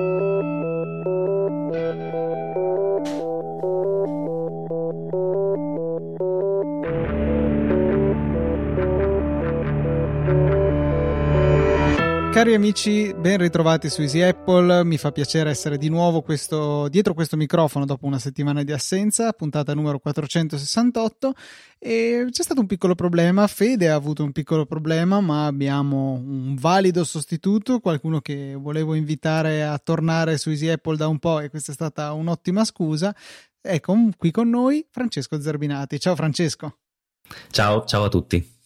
Thank you. Cari amici, ben ritrovati su Easy Apple. Mi fa piacere essere di nuovo questo, dietro questo microfono dopo una settimana di assenza, puntata numero 468. E c'è stato un piccolo problema. Fede ha avuto un piccolo problema, ma abbiamo un valido sostituto, qualcuno che volevo invitare a tornare su Easy Apple da un po', e questa è stata un'ottima scusa. Ecco, qui con noi Francesco Zerbinati. Ciao Francesco. Ciao, ciao a tutti.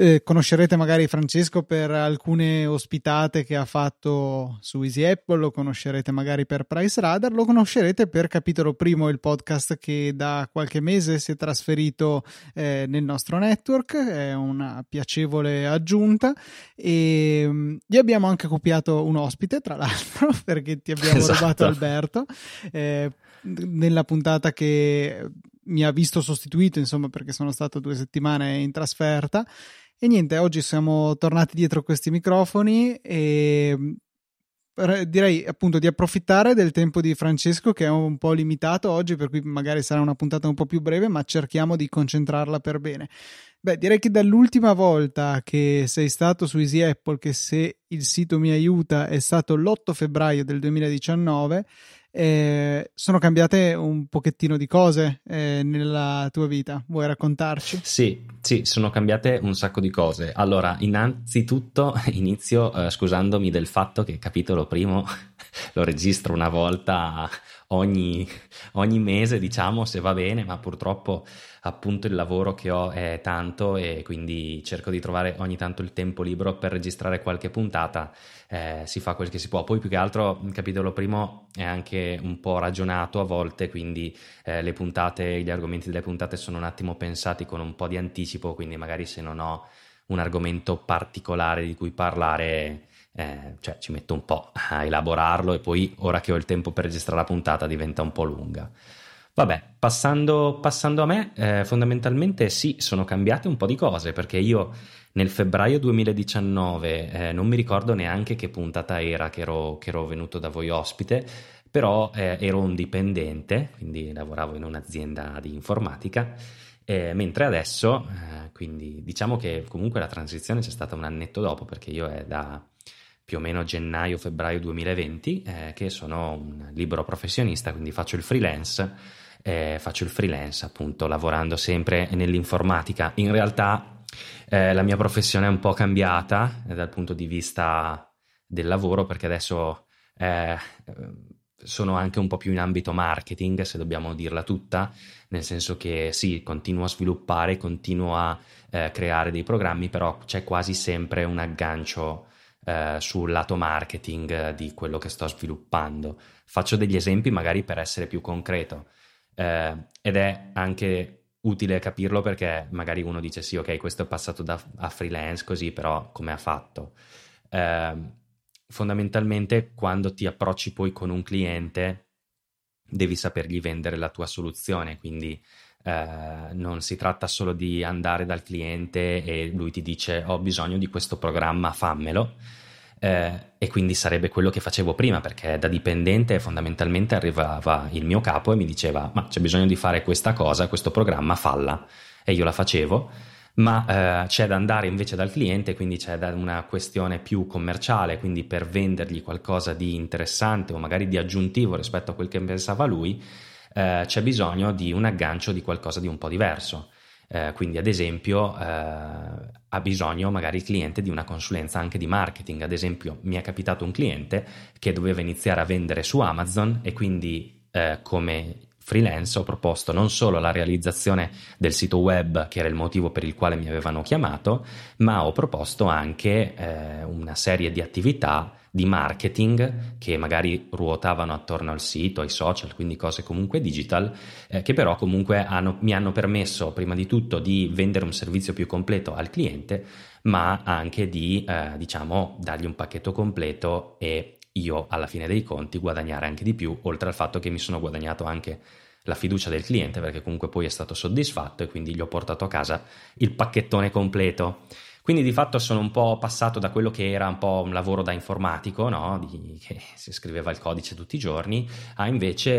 Eh, conoscerete magari Francesco per alcune ospitate che ha fatto su Easy Apple, lo conoscerete magari per Price Radar, lo conoscerete per Capitolo Primo, il podcast che da qualche mese si è trasferito eh, nel nostro network, è una piacevole aggiunta e um, gli abbiamo anche copiato un ospite, tra l'altro, perché ti abbiamo esatto. rubato Alberto. Eh, nella puntata che mi ha visto sostituito, insomma, perché sono stato due settimane in trasferta e niente, oggi siamo tornati dietro questi microfoni e direi appunto di approfittare del tempo di Francesco che è un po' limitato oggi, per cui magari sarà una puntata un po' più breve, ma cerchiamo di concentrarla per bene. Beh, direi che dall'ultima volta che sei stato su Easy Apple, che se il sito mi aiuta è stato l'8 febbraio del 2019, eh, sono cambiate un pochettino di cose eh, nella tua vita. Vuoi raccontarci? Sì, sì, sono cambiate un sacco di cose. Allora, innanzitutto inizio eh, scusandomi del fatto che capitolo primo lo registro una volta ogni, ogni mese, diciamo, se va bene, ma purtroppo appunto il lavoro che ho è tanto e quindi cerco di trovare ogni tanto il tempo libero per registrare qualche puntata, eh, si fa quel che si può. Poi più che altro il capitolo primo è anche un po' ragionato a volte, quindi eh, le puntate, gli argomenti delle puntate sono un attimo pensati con un po' di anticipo, quindi magari se non ho un argomento particolare di cui parlare eh, cioè ci metto un po' a elaborarlo e poi ora che ho il tempo per registrare la puntata diventa un po' lunga. Vabbè, passando, passando a me, eh, fondamentalmente sì, sono cambiate un po' di cose perché io nel febbraio 2019 eh, non mi ricordo neanche che puntata era che ero, che ero venuto da voi ospite, però eh, ero un dipendente, quindi lavoravo in un'azienda di informatica, eh, mentre adesso, eh, quindi diciamo che comunque la transizione c'è stata un annetto dopo perché io è da più o meno gennaio-febbraio 2020, eh, che sono un libero professionista, quindi faccio il freelance, eh, faccio il freelance appunto lavorando sempre nell'informatica. In realtà eh, la mia professione è un po' cambiata eh, dal punto di vista del lavoro perché adesso eh, sono anche un po' più in ambito marketing, se dobbiamo dirla tutta, nel senso che sì, continuo a sviluppare, continuo a eh, creare dei programmi, però c'è quasi sempre un aggancio eh, sul lato marketing di quello che sto sviluppando. Faccio degli esempi magari per essere più concreto eh, ed è anche utile capirlo perché magari uno dice sì, ok, questo è passato da, a freelance così, però come ha fatto? Eh, fondamentalmente quando ti approcci poi con un cliente devi sapergli vendere la tua soluzione, quindi eh, non si tratta solo di andare dal cliente e lui ti dice ho bisogno di questo programma, fammelo. Eh, e quindi sarebbe quello che facevo prima perché da dipendente fondamentalmente arrivava il mio capo e mi diceva ma c'è bisogno di fare questa cosa, questo programma, falla e io la facevo ma eh, c'è da andare invece dal cliente, quindi c'è da una questione più commerciale, quindi per vendergli qualcosa di interessante o magari di aggiuntivo rispetto a quel che pensava lui, eh, c'è bisogno di un aggancio di qualcosa di un po' diverso. Eh, quindi, ad esempio, eh, ha bisogno magari il cliente di una consulenza anche di marketing. Ad esempio, mi è capitato un cliente che doveva iniziare a vendere su Amazon e quindi eh, come freelance ho proposto non solo la realizzazione del sito web, che era il motivo per il quale mi avevano chiamato, ma ho proposto anche eh, una serie di attività di marketing che magari ruotavano attorno al sito, ai social, quindi cose comunque digital, eh, che però comunque hanno, mi hanno permesso prima di tutto di vendere un servizio più completo al cliente, ma anche di eh, diciamo dargli un pacchetto completo e io alla fine dei conti guadagnare anche di più, oltre al fatto che mi sono guadagnato anche la fiducia del cliente perché comunque poi è stato soddisfatto e quindi gli ho portato a casa il pacchettone completo. Quindi di fatto sono un po' passato da quello che era un po' un lavoro da informatico, no? di, che si scriveva il codice tutti i giorni, a invece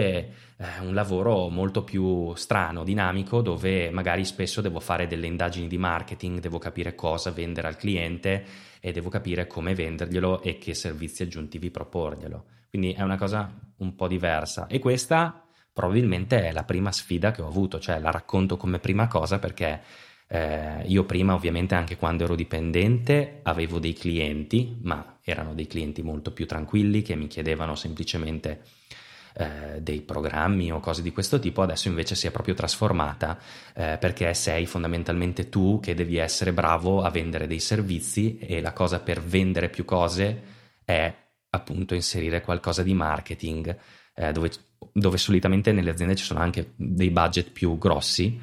eh, un lavoro molto più strano, dinamico, dove magari spesso devo fare delle indagini di marketing, devo capire cosa vendere al cliente e devo capire come venderglielo e che servizi aggiuntivi proporglielo. Quindi è una cosa un po' diversa e questa probabilmente è la prima sfida che ho avuto, cioè la racconto come prima cosa perché eh, io prima ovviamente anche quando ero dipendente avevo dei clienti, ma erano dei clienti molto più tranquilli che mi chiedevano semplicemente eh, dei programmi o cose di questo tipo, adesso invece si è proprio trasformata eh, perché sei fondamentalmente tu che devi essere bravo a vendere dei servizi e la cosa per vendere più cose è appunto inserire qualcosa di marketing eh, dove, dove solitamente nelle aziende ci sono anche dei budget più grossi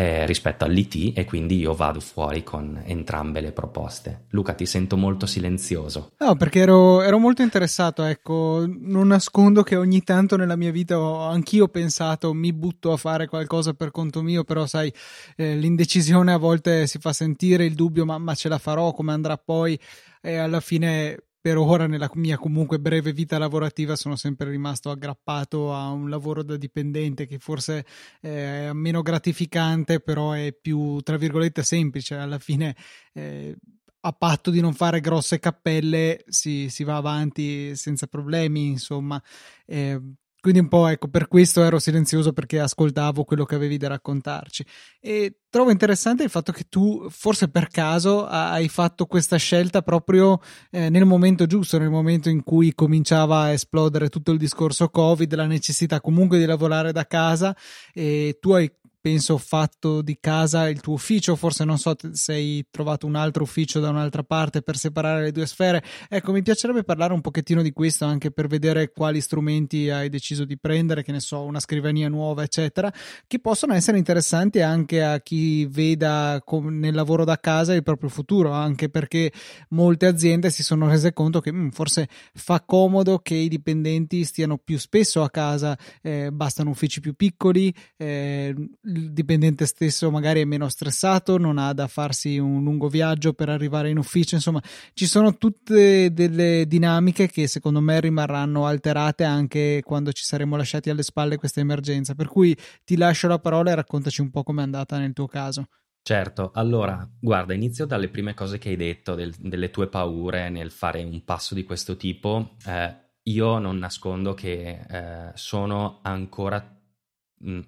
eh, rispetto all'IT e quindi io vado fuori con entrambe le proposte. Luca, ti sento molto silenzioso. No, perché ero, ero molto interessato, ecco, non nascondo che ogni tanto nella mia vita ho anch'io pensato mi butto a fare qualcosa per conto mio, però sai, eh, l'indecisione a volte si fa sentire, il dubbio ma, ma ce la farò, come andrà poi e alla fine per ora nella mia comunque breve vita lavorativa sono sempre rimasto aggrappato a un lavoro da dipendente che forse è meno gratificante però è più tra virgolette semplice. Alla fine eh, a patto di non fare grosse cappelle si, si va avanti senza problemi insomma. Eh, quindi un po' ecco, per questo ero silenzioso perché ascoltavo quello che avevi da raccontarci. E trovo interessante il fatto che tu, forse per caso, hai fatto questa scelta proprio eh, nel momento giusto, nel momento in cui cominciava a esplodere tutto il discorso Covid, la necessità comunque di lavorare da casa e tu hai penso fatto di casa il tuo ufficio, forse non so se hai trovato un altro ufficio da un'altra parte per separare le due sfere. Ecco, mi piacerebbe parlare un pochettino di questo anche per vedere quali strumenti hai deciso di prendere, che ne so, una scrivania nuova, eccetera, che possono essere interessanti anche a chi veda nel lavoro da casa il proprio futuro, anche perché molte aziende si sono rese conto che mh, mm, forse fa comodo che i dipendenti stiano più spesso a casa, eh, bastano uffici più piccoli, eh, il dipendente stesso magari è meno stressato, non ha da farsi un lungo viaggio per arrivare in ufficio, insomma ci sono tutte delle dinamiche che secondo me rimarranno alterate anche quando ci saremo lasciati alle spalle questa emergenza, per cui ti lascio la parola e raccontaci un po' com'è andata nel tuo caso. Certo, allora, guarda, inizio dalle prime cose che hai detto, del, delle tue paure nel fare un passo di questo tipo. Eh, io non nascondo che eh, sono ancora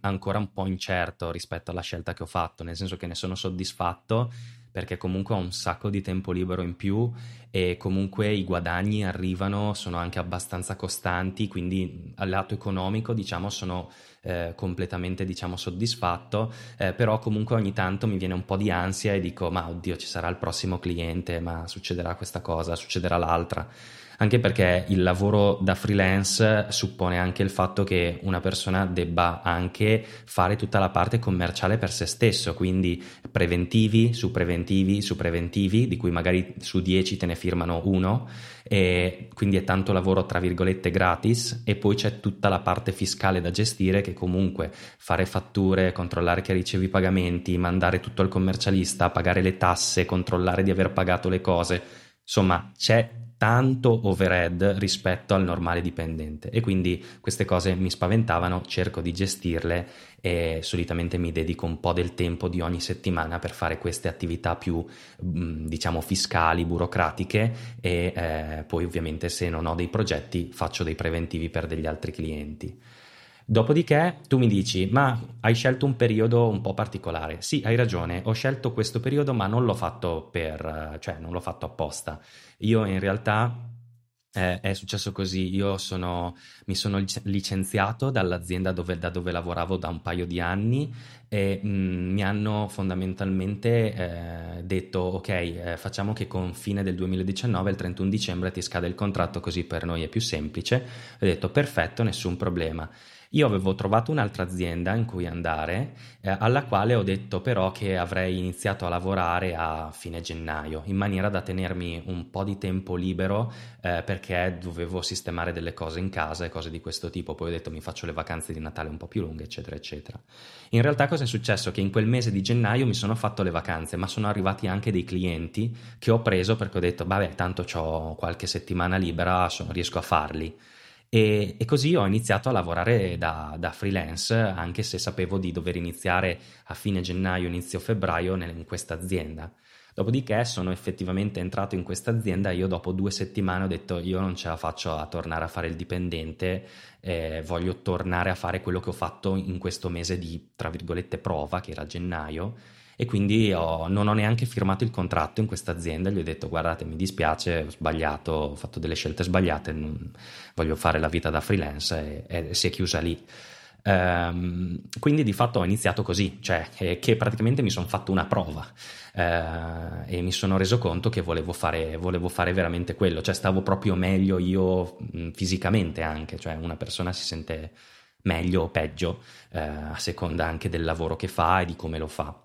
ancora un po' incerto rispetto alla scelta che ho fatto, nel senso che ne sono soddisfatto perché comunque ho un sacco di tempo libero in più e comunque i guadagni arrivano, sono anche abbastanza costanti, quindi al lato economico diciamo sono eh, completamente diciamo soddisfatto, eh, però comunque ogni tanto mi viene un po' di ansia e dico ma oddio ci sarà il prossimo cliente, ma succederà questa cosa, succederà l'altra anche perché il lavoro da freelance suppone anche il fatto che una persona debba anche fare tutta la parte commerciale per se stesso, quindi preventivi su preventivi su preventivi, di cui magari su 10 te ne firmano uno, e quindi è tanto lavoro tra virgolette gratis e poi c'è tutta la parte fiscale da gestire che comunque fare fatture, controllare che ricevi i pagamenti, mandare tutto al commercialista, pagare le tasse, controllare di aver pagato le cose, insomma c'è tanto overhead rispetto al normale dipendente e quindi queste cose mi spaventavano, cerco di gestirle e solitamente mi dedico un po' del tempo di ogni settimana per fare queste attività più mm, diciamo fiscali, burocratiche e eh, poi ovviamente se non ho dei progetti faccio dei preventivi per degli altri clienti. Dopodiché tu mi dici, ma hai scelto un periodo un po' particolare. Sì, hai ragione, ho scelto questo periodo, ma non l'ho fatto per, cioè non l'ho fatto apposta. Io in realtà eh, è successo così, io sono, mi sono licenziato dall'azienda dove, da dove lavoravo da un paio di anni e mh, mm, mi hanno fondamentalmente eh, detto ok eh, facciamo che con fine del 2019 il 31 dicembre ti scade il contratto così per noi è più semplice ho detto perfetto nessun problema Io avevo trovato un'altra azienda in cui andare, eh, alla quale ho detto però che avrei iniziato a lavorare a fine gennaio, in maniera da tenermi un po' di tempo libero eh, perché dovevo sistemare delle cose in casa e cose di questo tipo. Poi ho detto mi faccio le vacanze di Natale un po' più lunghe, eccetera, eccetera. In realtà cosa è successo? Che in quel mese di gennaio mi sono fatto le vacanze, ma sono arrivati anche dei clienti che ho preso perché ho detto, vabbè, tanto ho qualche settimana libera, sono, riesco a farli. E, e, così ho iniziato a lavorare da, da, freelance, anche se sapevo di dover iniziare a fine gennaio, inizio febbraio in questa azienda. Dopodiché sono effettivamente entrato in questa azienda e io dopo due settimane ho detto io non ce la faccio a tornare a fare il dipendente, eh, voglio tornare a fare quello che ho fatto in questo mese di, tra virgolette, prova, che era gennaio, e quindi ho, non ho neanche firmato il contratto in questa azienda, gli ho detto guardate mi dispiace, ho sbagliato, ho fatto delle scelte sbagliate, voglio fare la vita da freelance e, e si è chiusa lì. Um, quindi di fatto ho iniziato così, cioè che, che praticamente mi sono fatto una prova uh, e mi sono reso conto che volevo fare, volevo fare, veramente quello, cioè stavo proprio meglio io mh, fisicamente anche, cioè una persona si sente meglio o peggio uh, a seconda anche del lavoro che fa e di come lo fa.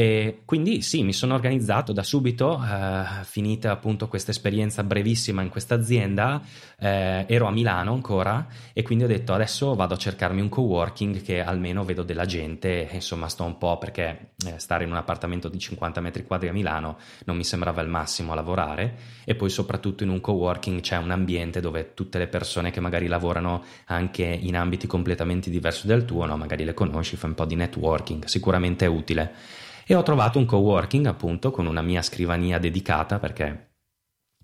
E quindi sì, mi sono organizzato da subito, eh, finita appunto questa esperienza brevissima in questa azienda, eh, ero a Milano ancora e quindi ho detto adesso vado a cercarmi un coworking che almeno vedo della gente, insomma sto un po' perché eh, stare in un appartamento di 50 metri quadri a Milano non mi sembrava il massimo a lavorare e poi soprattutto in un coworking c'è un ambiente dove tutte le persone che magari lavorano anche in ambiti completamente diversi dal tuo, no? magari le conosci, fai un po' di networking, sicuramente è utile e ho trovato un coworking appunto con una mia scrivania dedicata perché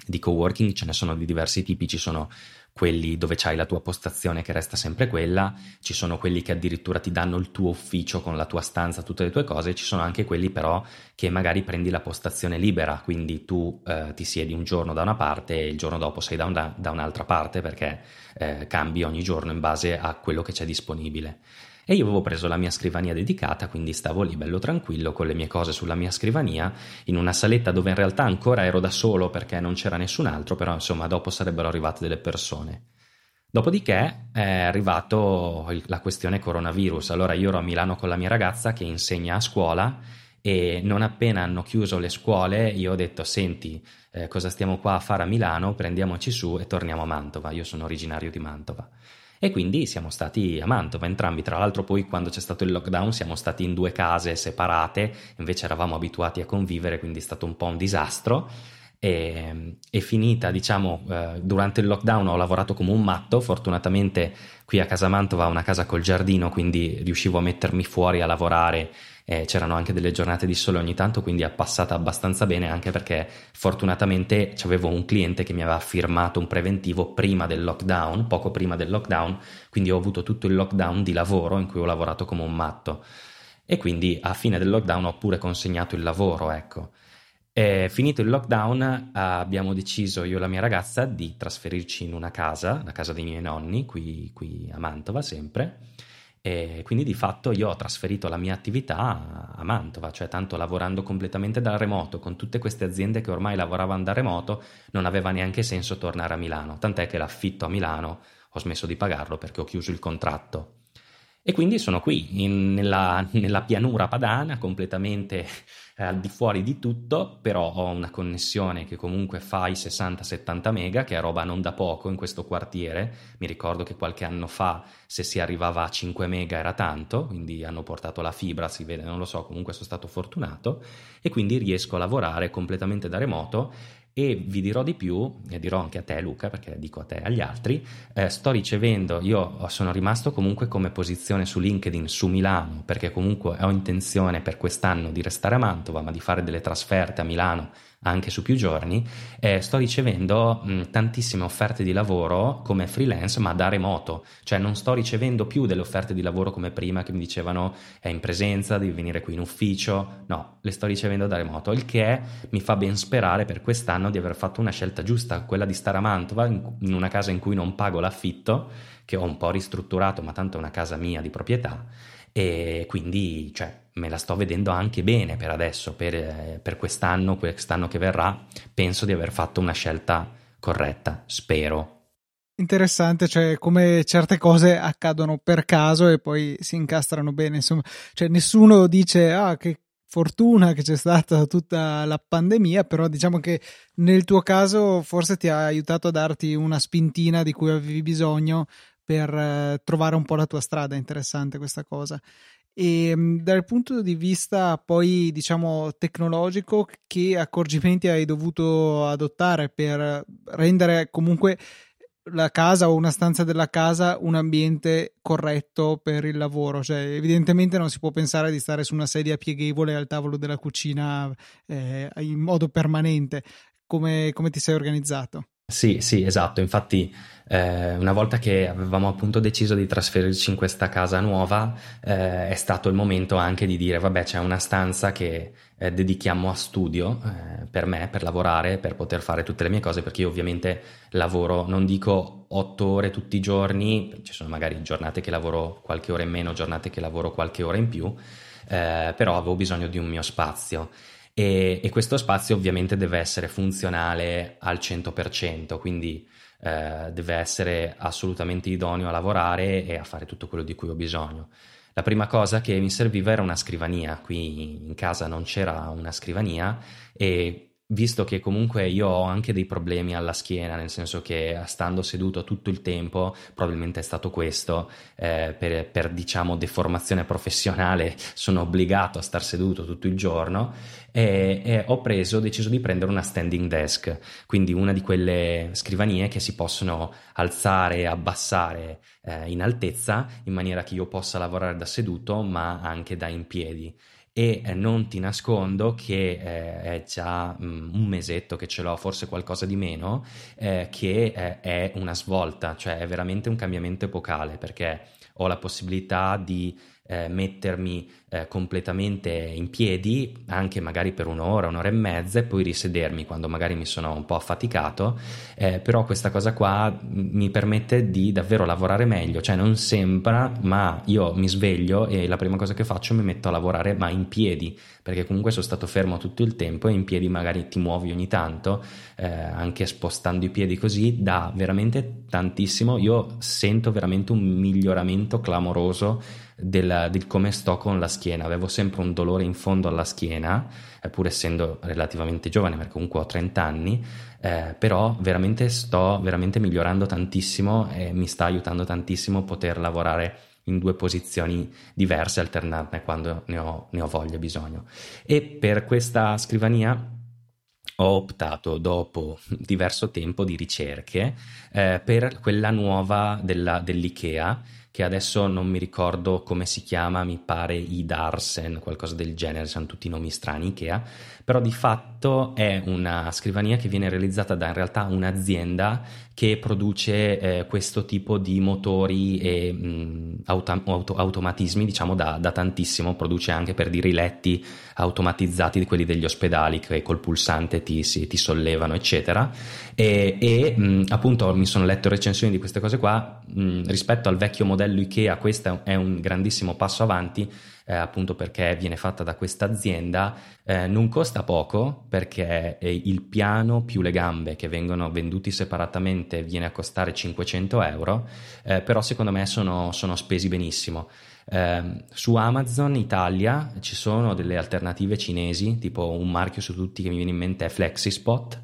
di coworking ce ne sono di diversi tipi, ci sono quelli dove c'hai la tua postazione che resta sempre quella, ci sono quelli che addirittura ti danno il tuo ufficio con la tua stanza, tutte le tue cose, ci sono anche quelli però che magari prendi la postazione libera, quindi tu eh, ti siedi un giorno da una parte e il giorno dopo sei da, una, da un'altra parte perché eh, cambi ogni giorno in base a quello che c'è disponibile. E io avevo preso la mia scrivania dedicata, quindi stavo lì bello tranquillo con le mie cose sulla mia scrivania, in una saletta dove in realtà ancora ero da solo perché non c'era nessun altro, però insomma dopo sarebbero arrivate delle persone. Dopodiché è arrivato la questione coronavirus. Allora io ero a Milano con la mia ragazza che insegna a scuola e non appena hanno chiuso le scuole io ho detto senti eh, cosa stiamo qua a fare a Milano, prendiamoci su e torniamo a Mantova. Io sono originario di Mantova. E quindi siamo stati a Mantova entrambi, tra l'altro poi quando c'è stato il lockdown siamo stati in due case separate, invece eravamo abituati a convivere, quindi è stato un po' un disastro. E, e finita, diciamo, eh, durante il lockdown ho lavorato come un matto, fortunatamente qui a casa Mantova ho una casa col giardino, quindi riuscivo a mettermi fuori a lavorare eh, c'erano anche delle giornate di sole ogni tanto, quindi è passata abbastanza bene anche perché fortunatamente avevo un cliente che mi aveva firmato un preventivo prima del lockdown, poco prima del lockdown, quindi ho avuto tutto il lockdown di lavoro in cui ho lavorato come un matto e quindi a fine del lockdown ho pure consegnato il lavoro, ecco. E finito il lockdown abbiamo deciso io e la mia ragazza di trasferirci in una casa, la casa dei miei nonni, qui, qui a Mantova sempre, e quindi di fatto io ho trasferito la mia attività a Mantova, cioè tanto lavorando completamente da remoto, con tutte queste aziende che ormai lavoravano da remoto, non aveva neanche senso tornare a Milano, tant'è che l'affitto a Milano ho smesso di pagarlo perché ho chiuso il contratto. E quindi sono qui, in, nella, nella pianura padana, completamente eh, al di fuori di tutto, però ho una connessione che comunque fa i 60-70 mega, che è roba non da poco in questo quartiere. Mi ricordo che qualche anno fa se si arrivava a 5 mega era tanto, quindi hanno portato la fibra, si vede, non lo so, comunque sono stato fortunato e quindi riesco a lavorare completamente da remoto e vi dirò di più, e dirò anche a te Luca, perché dico a te e agli altri, eh, sto ricevendo, io sono rimasto comunque come posizione su LinkedIn su Milano, perché comunque ho intenzione per quest'anno di restare a Mantova, ma di fare delle trasferte a Milano anche su più giorni, eh, sto ricevendo mh, tantissime offerte di lavoro come freelance, ma da remoto, cioè non sto ricevendo più delle offerte di lavoro come prima che mi dicevano è in presenza, devi venire qui in ufficio, no, le sto ricevendo da remoto, il che mi fa ben sperare per quest'anno di aver fatto una scelta giusta, quella di stare a Mantova, in, in una casa in cui non pago l'affitto, che ho un po' ristrutturato, ma tanto è una casa mia di proprietà e quindi cioè, me la sto vedendo anche bene per adesso, per, eh, per quest'anno, quest'anno che verrà, penso di aver fatto una scelta corretta, spero. interessante, cioè come certe cose accadono per caso e poi si incastrano bene, insomma, cioè nessuno dice ah che fortuna che c'è stata tutta la pandemia, però diciamo che nel tuo caso forse ti ha aiutato a darti una spintina di cui avevi bisogno per eh, trovare un po' la tua strada, interessante questa cosa. E mm, dal punto di vista poi diciamo tecnologico, che accorgimenti hai dovuto adottare per rendere comunque la casa o una stanza della casa un ambiente corretto per il lavoro. Cioè, evidentemente non si può pensare di stare su una sedia pieghevole al tavolo della cucina eh, in modo permanente. Come, come ti sei organizzato? Sì, sì, esatto. Infatti, eh, una volta che avevamo appunto deciso di trasferirci in questa casa nuova, eh, è stato il momento anche di dire, vabbè, c'è una stanza che eh, dedichiamo a studio eh, per me, per lavorare, per poter fare tutte le mie cose, perché io ovviamente lavoro, non dico otto ore tutti i giorni, ci sono magari giornate che lavoro qualche ora in meno, giornate che lavoro qualche ora in più, eh, però avevo bisogno di un mio spazio. E, e, questo spazio ovviamente deve essere funzionale al 100%, quindi eh, deve essere assolutamente idoneo a lavorare e a fare tutto quello di cui ho bisogno. La prima cosa che mi serviva era una scrivania, qui in casa non c'era una scrivania e visto che comunque io ho anche dei problemi alla schiena, nel senso che stando seduto tutto il tempo, probabilmente è stato questo, eh, per, per, diciamo deformazione professionale sono obbligato a star seduto tutto il giorno e, e, ho preso, ho deciso di prendere una standing desk, quindi una di quelle scrivanie che si possono alzare e abbassare eh, in altezza in maniera che io possa lavorare da seduto ma anche da in piedi e eh, non ti nascondo che eh, è già mm, un mesetto che ce l'ho, forse qualcosa di meno, eh, che eh, è una svolta, cioè è veramente un cambiamento epocale perché ho la possibilità di eh, mettermi eh, completamente in piedi, anche magari per un'ora, un'ora e mezza, e poi risedermi quando magari mi sono un po' affaticato, eh, però questa cosa qua mi permette di davvero lavorare meglio, cioè non sembra, ma io mi sveglio e la prima cosa che faccio mi metto a lavorare ma in piedi, perché comunque sono stato fermo tutto il tempo e in piedi magari ti muovi ogni tanto, eh, anche spostando i piedi così, dà veramente tantissimo, io sento veramente un miglioramento clamoroso del, del come sto con la schiena. Avevo sempre un dolore in fondo alla schiena, eh, pur essendo relativamente giovane, perché comunque ho 30 anni, eh, però veramente sto veramente migliorando tantissimo e mi sta aiutando tantissimo poter lavorare in due posizioni diverse, alternarne quando ne ho, ne ho voglia e bisogno. E per questa scrivania ho optato dopo diverso tempo di ricerche eh, per quella nuova della, dell'IKEA che adesso non mi ricordo come si chiama, mi pare Idarsen, qualcosa del genere, sono tutti nomi strani Ikea, però di fatto è una scrivania che viene realizzata da in realtà un'azienda che produce eh, questo tipo di motori e mh, auto- auto- automatismi, diciamo da, da, tantissimo, produce anche per dire i letti automatizzati quelli degli ospedali che col pulsante ti, si, ti sollevano, eccetera. E, e mh, appunto mi sono letto recensioni di queste cose qua, mh, rispetto al vecchio modello modello IKEA questo è un grandissimo passo avanti, eh, appunto perché viene fatta da questa azienda, eh, non costa poco perché il piano più le gambe che vengono venduti separatamente viene a costare 500 euro, eh, però secondo me sono, sono spesi benissimo. Eh, su Amazon Italia ci sono delle alternative cinesi, tipo un marchio su tutti che mi viene in mente è FlexiSpot,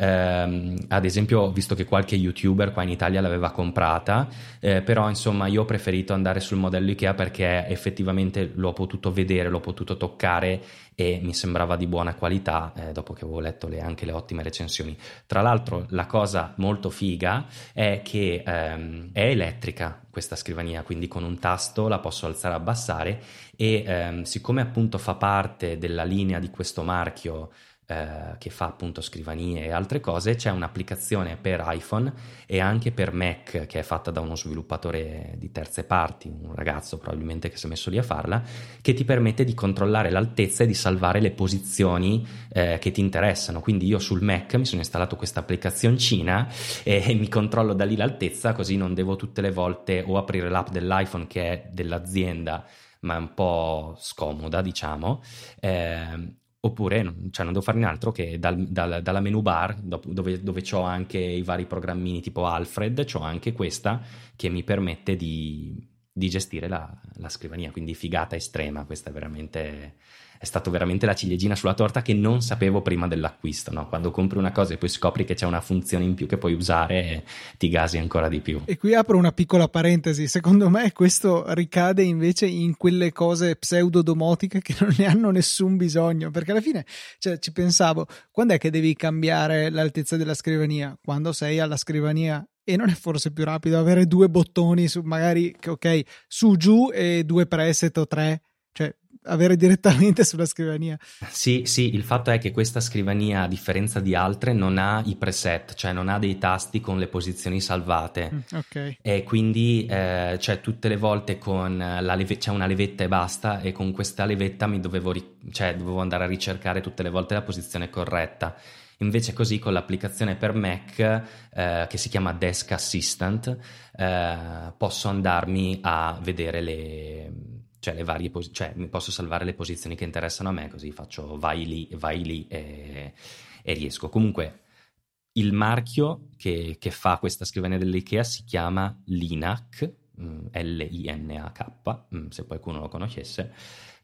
eh, ad esempio, visto che qualche youtuber qua in Italia l'aveva comprata, eh, però insomma io ho preferito andare sul modello Ikea perché effettivamente l'ho potuto vedere, l'ho potuto toccare e mi sembrava di buona qualità eh, dopo che avevo letto le, anche le ottime recensioni. Tra l'altro la cosa molto figa è che ehm, è elettrica questa scrivania, quindi con un tasto la posso alzare e abbassare e ehm, siccome appunto fa parte della linea di questo marchio eh, che fa appunto scrivanie e altre cose, c'è un'applicazione per iPhone e anche per Mac che è fatta da uno sviluppatore di terze parti, un ragazzo probabilmente che si è messo lì a farla, che ti permette di controllare l'altezza e di salvare le posizioni eh, che ti interessano. Quindi io sul Mac mi sono installato questa applicazioncina e, e mi controllo da lì l'altezza, così non devo tutte le volte o aprire l'app dell'iPhone che è dell'azienda ma è un po' scomoda, diciamo, eh, Oppure cioè, non devo fare altro che dal, dal, dalla menu bar, dove, dove ho anche i vari programmini tipo Alfred, ho anche questa che mi permette di, di gestire la, la, scrivania. Quindi figata estrema, questa è veramente è stato veramente la ciliegina sulla torta che non sapevo prima dell'acquisto. No? Quando compri una cosa e poi scopri che c'è una funzione in più che puoi usare, ti gasi ancora di più. E qui apro una piccola parentesi. Secondo me questo ricade invece in quelle cose pseudo-domotiche che non ne hanno nessun bisogno. Perché alla fine cioè, ci pensavo, quando è che devi cambiare l'altezza della scrivania? Quando sei alla scrivania e non è forse più rapido avere due bottoni su magari ok su giù e due preset o tre cioè avere direttamente sulla scrivania. Sì, sì, il fatto è che questa scrivania, a differenza di altre, non ha i preset, cioè non ha dei tasti con le posizioni salvate. Mm, ok. E quindi, eh, cioè, tutte le volte con la leve- c'è una levetta e basta, e con questa levetta mi dovevo, ri- cioè, dovevo andare a ricercare tutte le volte la posizione corretta. Invece così con l'applicazione per Mac eh, che si chiama Desk Assistant eh, posso andarmi a vedere le, cioè le varie pos- cioè posso salvare le posizioni che interessano a me, così faccio vai lì, vai lì e, e riesco. Comunque il marchio che, che, fa questa scrivania dell'IKEA si chiama Linac, mm, L-I-N-A-K, mm, se qualcuno lo conoscesse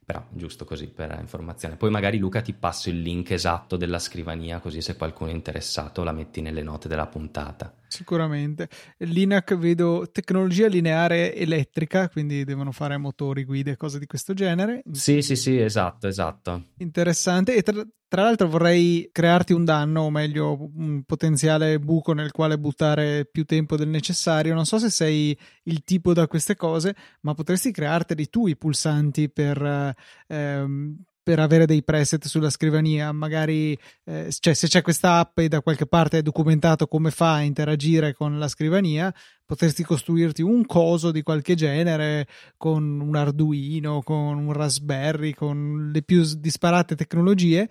però giusto così per informazione. Poi magari Luca ti passo il link esatto della scrivania, così se qualcuno è interessato la metti nelle note della puntata. Sicuramente. L'INAC vedo tecnologia lineare elettrica, quindi devono fare motori, guide, cose di questo genere. Sì, sì, sì, esatto, esatto. Interessante. E tra, tra l'altro vorrei crearti un danno, o meglio un potenziale buco nel quale buttare più tempo del necessario. Non so se sei il tipo da queste cose, ma potresti crearteli tu i pulsanti per... Ehm, per avere dei preset sulla scrivania, magari eh, cioè, se c'è questa app e da qualche parte è documentato come fa a interagire con la scrivania, potresti costruirti un coso di qualche genere con un Arduino, con un Raspberry, con le più disparate tecnologie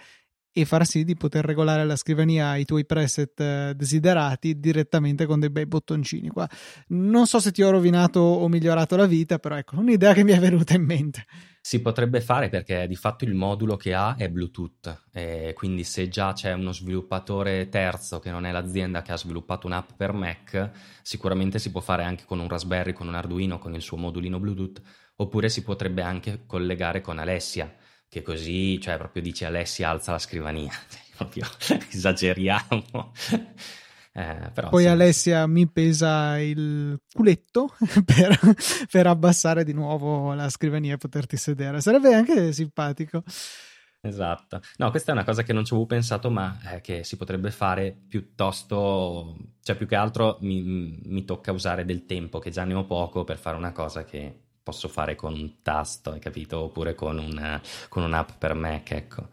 e far sì di poter regolare la scrivania i tuoi preset eh, desiderati direttamente con dei bei bottoncini qua. Non so se ti ho rovinato o migliorato la vita, però ecco, un'idea che mi è venuta in mente. Si potrebbe fare perché di fatto il modulo che ha è Bluetooth, e quindi se già c'è uno sviluppatore terzo che non è l'azienda che ha sviluppato un'app per Mac, sicuramente si può fare anche con un Raspberry, con un Arduino, con il suo modulino Bluetooth, oppure si potrebbe anche collegare con Alessia che così, cioè proprio dice Alessia alza la scrivania, proprio esageriamo. Eh, Poi sì. Alessia mi pesa il culetto per, per, abbassare di nuovo la scrivania e poterti sedere. Sarebbe anche simpatico. Esatto. No, questa è una cosa che non ci avevo pensato, ma eh, che si potrebbe fare piuttosto, cioè più che altro mi, mi tocca usare del tempo, che già ne ho poco, per fare una cosa che posso fare con un tasto, hai capito? Oppure con, una, con un'app per Mac, ecco.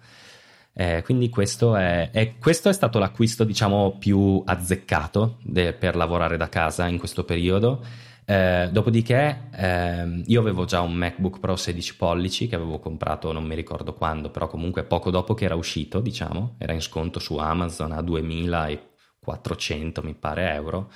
Eh, quindi questo è, è, questo è, stato l'acquisto, diciamo, più azzeccato de, per lavorare da casa in questo periodo. Eh, dopodiché eh, io avevo già un MacBook Pro 16 pollici che avevo comprato non mi ricordo quando, però comunque poco dopo che era uscito, diciamo, era in sconto su Amazon a 2400 mi pare euro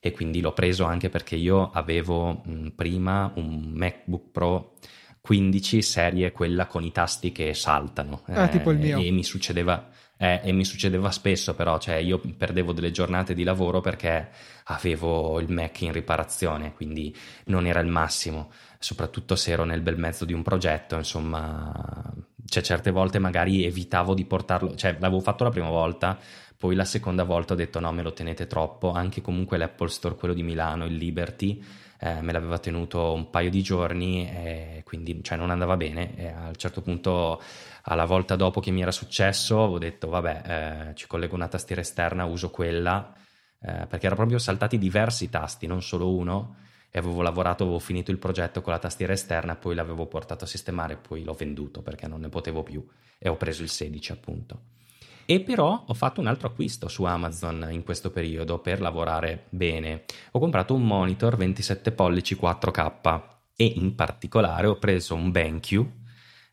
e quindi l'ho preso anche perché io avevo mh, prima un MacBook Pro 15 serie quella con i tasti che saltano ah, eh, tipo il mio. e mi succedeva eh, e mi succedeva spesso però cioè io perdevo delle giornate di lavoro perché avevo il Mac in riparazione quindi non era il massimo soprattutto se ero nel bel mezzo di un progetto insomma cioè certe volte magari evitavo di portarlo cioè l'avevo fatto la prima volta poi la seconda volta ho detto no, me lo tenete troppo, anche comunque l'Apple Store, quello di Milano, il Liberty, eh, me l'aveva tenuto un paio di giorni e quindi cioè, non andava bene. E a un certo punto, alla volta dopo che mi era successo, ho detto vabbè, eh, ci collego una tastiera esterna, uso quella, eh, perché erano proprio saltati diversi tasti, non solo uno e avevo lavorato, avevo finito il progetto con la tastiera esterna, poi l'avevo portato a sistemare, poi l'ho venduto perché non ne potevo più e ho preso il 16 appunto. E però ho fatto un altro acquisto su Amazon in questo periodo per lavorare bene. Ho comprato un monitor 27 pollici 4K e in particolare ho preso un BenQ,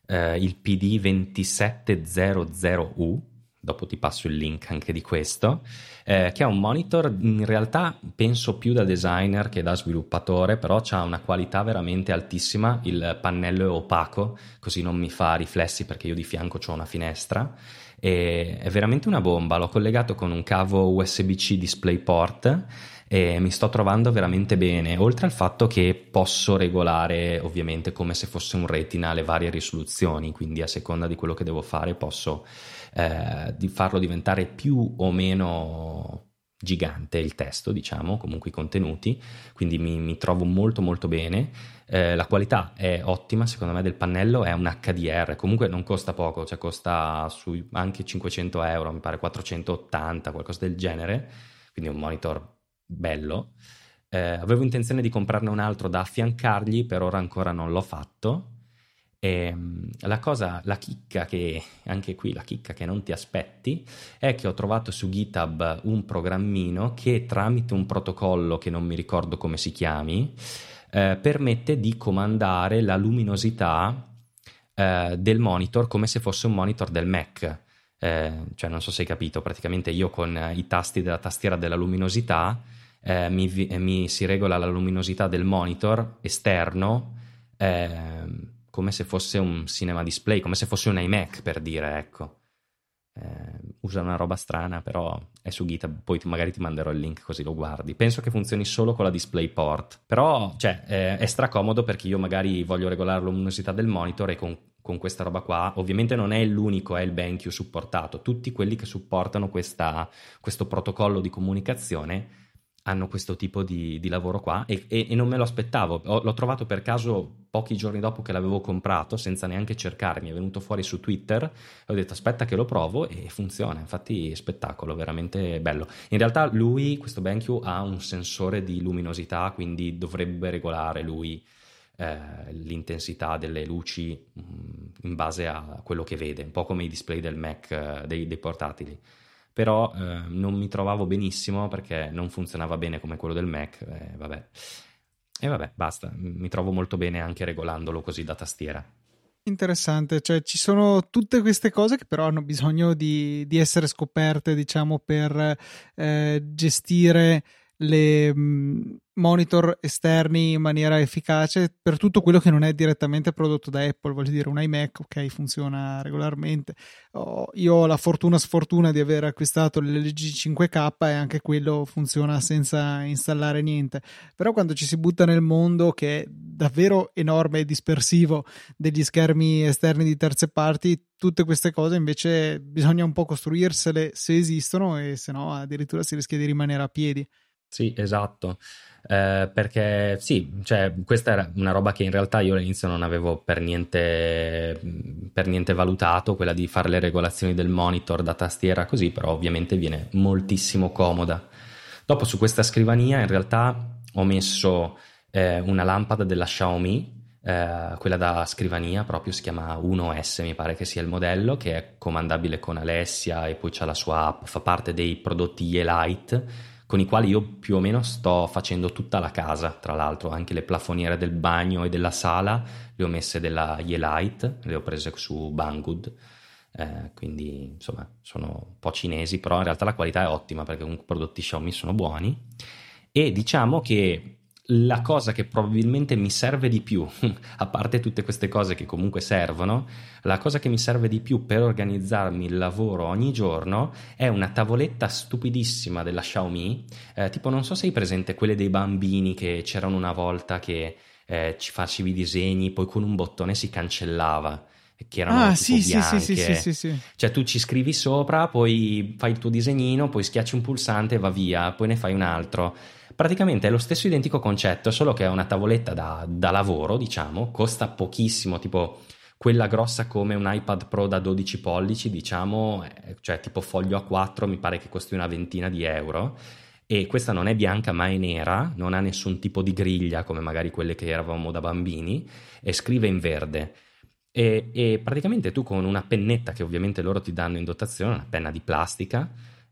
eh, il PD2700U, dopo ti passo il link anche di questo, eh, che è un monitor in realtà penso più da designer che da sviluppatore, però ha una qualità veramente altissima, il pannello è opaco, così non mi fa riflessi perché io di fianco ho una finestra, e è veramente una bomba, l'ho collegato con un cavo USB-C DisplayPort e mi sto trovando veramente bene, oltre al fatto che posso regolare ovviamente come se fosse un retina le varie risoluzioni, quindi a seconda di quello che devo fare posso eh, di farlo diventare più o meno gigante il testo, diciamo, comunque i contenuti, quindi mi, mi trovo molto molto bene. Eh, la qualità è ottima, secondo me, del pannello è un HDR, comunque non costa poco, cioè costa sui anche 500 euro, mi pare 480, qualcosa del genere, quindi un monitor bello. Eh, avevo intenzione di comprarne un altro da affiancargli, per ora ancora non l'ho fatto. E ehm, la cosa, la chicca che, anche qui la chicca che non ti aspetti, è che ho trovato su GitHub un programmino che tramite un protocollo che non mi ricordo come si chiami, eh, permette di comandare la luminosità eh, del monitor come se fosse un monitor del Mac. Eh, cioè, non so se hai capito, praticamente io con i tasti della tastiera della luminosità eh, mi, mi, si regola la luminosità del monitor esterno eh, come se fosse un cinema display, come se fosse un iMac per dire, ecco. Eh, usa una roba strana, però è su GitHub, poi magari ti manderò il link così lo guardi. Penso che funzioni solo con la DisplayPort, però cioè, eh, è stracomodo perché io magari voglio regolare la luminosità del monitor e con, con, questa roba qua, ovviamente non è l'unico, è il BenQ supportato, tutti quelli che supportano questa, questo protocollo di comunicazione hanno questo tipo di, di lavoro qua e, e, e, non me lo aspettavo. Ho, l'ho trovato per caso pochi giorni dopo che l'avevo comprato, senza neanche cercarmi, è venuto fuori su Twitter e ho detto aspetta che lo provo e funziona, infatti spettacolo, veramente bello. In realtà lui, questo BenQ, ha un sensore di luminosità, quindi dovrebbe regolare lui eh, l'intensità delle luci mh, mm, in base a quello che vede, un po' come i display del Mac, eh, dei, dei portatili però eh, non mi trovavo benissimo perché non funzionava bene come quello del Mac. Eh, vabbè. E vabbè, basta, mi trovo molto bene anche regolandolo così da tastiera. Interessante, cioè ci sono tutte queste cose che però hanno bisogno di, di essere scoperte, diciamo, per eh, gestire le mm, monitor esterni in maniera efficace per tutto quello che non è direttamente prodotto da Apple, voglio dire un iMac, ok, funziona regolarmente. Oh, io ho la fortuna sfortuna di aver acquistato l'LG 5K e anche quello funziona senza installare niente. Però quando ci si butta nel mondo che è davvero enorme e dispersivo degli schermi esterni di terze parti, tutte queste cose invece bisogna un po' costruirsele se esistono e se no addirittura si rischia di rimanere a piedi. Sì, esatto. Eh, perché sì, cioè, questa era una roba che in realtà io all'inizio non avevo per niente, per niente valutato, quella di fare le regolazioni del monitor da tastiera così, però ovviamente viene moltissimo comoda. Dopo su questa scrivania in realtà ho messo eh, una lampada della Xiaomi, eh, quella da scrivania proprio si chiama 1S mi pare che sia il modello che è comandabile con Alessia e poi c'ha la sua app, fa parte dei prodotti Ye-Lite con i quali io più o meno sto facendo tutta la casa, tra l'altro anche le plafoniere del bagno e della sala le ho messe della Ye-Lite, le ho prese su Banggood. Eh, quindi insomma sono un po' cinesi, però in realtà la qualità è ottima perché comunque i prodotti Xiaomi sono buoni e diciamo che la cosa che probabilmente mi serve di più, a parte tutte queste cose che comunque servono, la cosa che mi serve di più per organizzarmi il lavoro ogni giorno è una tavoletta stupidissima della Xiaomi, eh, tipo non so se hai presente quelle dei bambini che c'erano una volta che eh, ci facevi i disegni, poi con un bottone si cancellava che erano ah, sì, bianche. Sì, sì, sì, sì, Cioè tu ci scrivi sopra, poi fai il tuo disegnino, poi schiacci un pulsante e va via, poi ne fai un altro. Praticamente è lo stesso identico concetto, solo che è una tavoletta da, da lavoro, diciamo, costa pochissimo, tipo quella grossa come un iPad Pro da 12 pollici, diciamo, cioè tipo foglio A4, mi pare che costi una ventina di euro. E questa non è bianca ma è nera, non ha nessun tipo di griglia come magari quelle che eravamo da bambini, e scrive in verde. E, e praticamente tu con una pennetta che ovviamente loro ti danno in dotazione, una penna di plastica,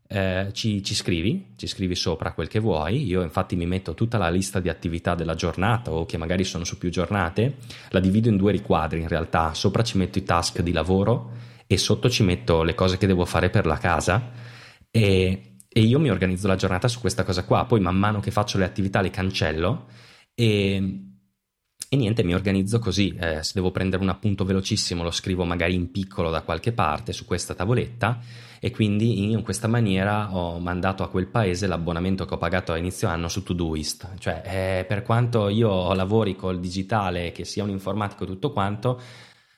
eh, ci, ci, scrivi, ci scrivi sopra quel che vuoi. Io infatti mi metto tutta la lista di attività della giornata o che magari sono su più giornate, la divido in due riquadri in realtà. Sopra ci metto i task di lavoro e sotto ci metto le cose che devo fare per la casa e, e io mi organizzo la giornata su questa cosa qua, poi man mano che faccio le attività le cancello e, e niente, mi organizzo così, eh, se devo prendere un appunto velocissimo lo scrivo magari in piccolo da qualche parte su questa tavoletta e quindi in questa maniera ho mandato a quel paese l'abbonamento che ho pagato a inizio anno su Todoist, cioè eh, per quanto io lavori col digitale, che sia un informatico e tutto quanto,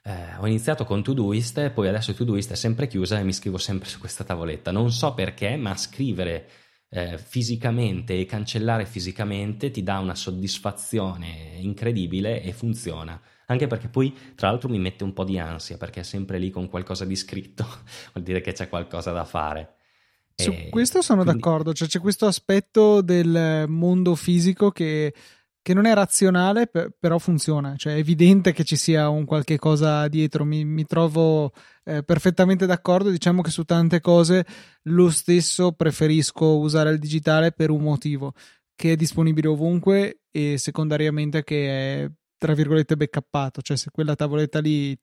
eh, ho iniziato con Todoist e poi adesso Todoist è sempre chiusa e mi scrivo sempre su questa tavoletta. Non so perché, ma scrivere eh, fisicamente e cancellare fisicamente ti dà una soddisfazione incredibile e funziona. Anche perché poi, tra l'altro, mi mette un po' di ansia perché è sempre lì con qualcosa di scritto, vuol dire che c'è qualcosa da fare. Su questo sono quindi... d'accordo, cioè c'è questo aspetto del mondo fisico che che non è razionale, per, però funziona. Cioè, è evidente che ci sia un qualche cosa dietro. Mi, mi trovo eh, perfettamente d'accordo. Diciamo che su tante cose lo stesso preferisco usare il digitale per un motivo che è disponibile ovunque e secondariamente che è tra virgolette backuppato. Cioè, se quella tavoletta lì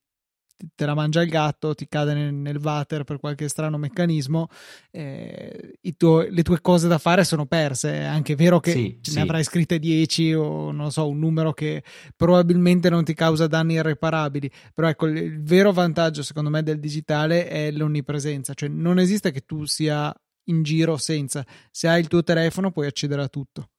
te la mangia il gatto, ti cade nel, nel water per qualche strano meccanismo, eh, tuo, le tue cose da fare sono perse. È anche vero che sì, ne sì. avrai scritte 10 o non so, un numero che probabilmente non ti causa danni irreparabili. Però ecco, il, il vero vantaggio secondo me del digitale è l'onnipresenza, cioè non esiste che tu sia in giro senza. Se hai il tuo telefono puoi accedere a tutto.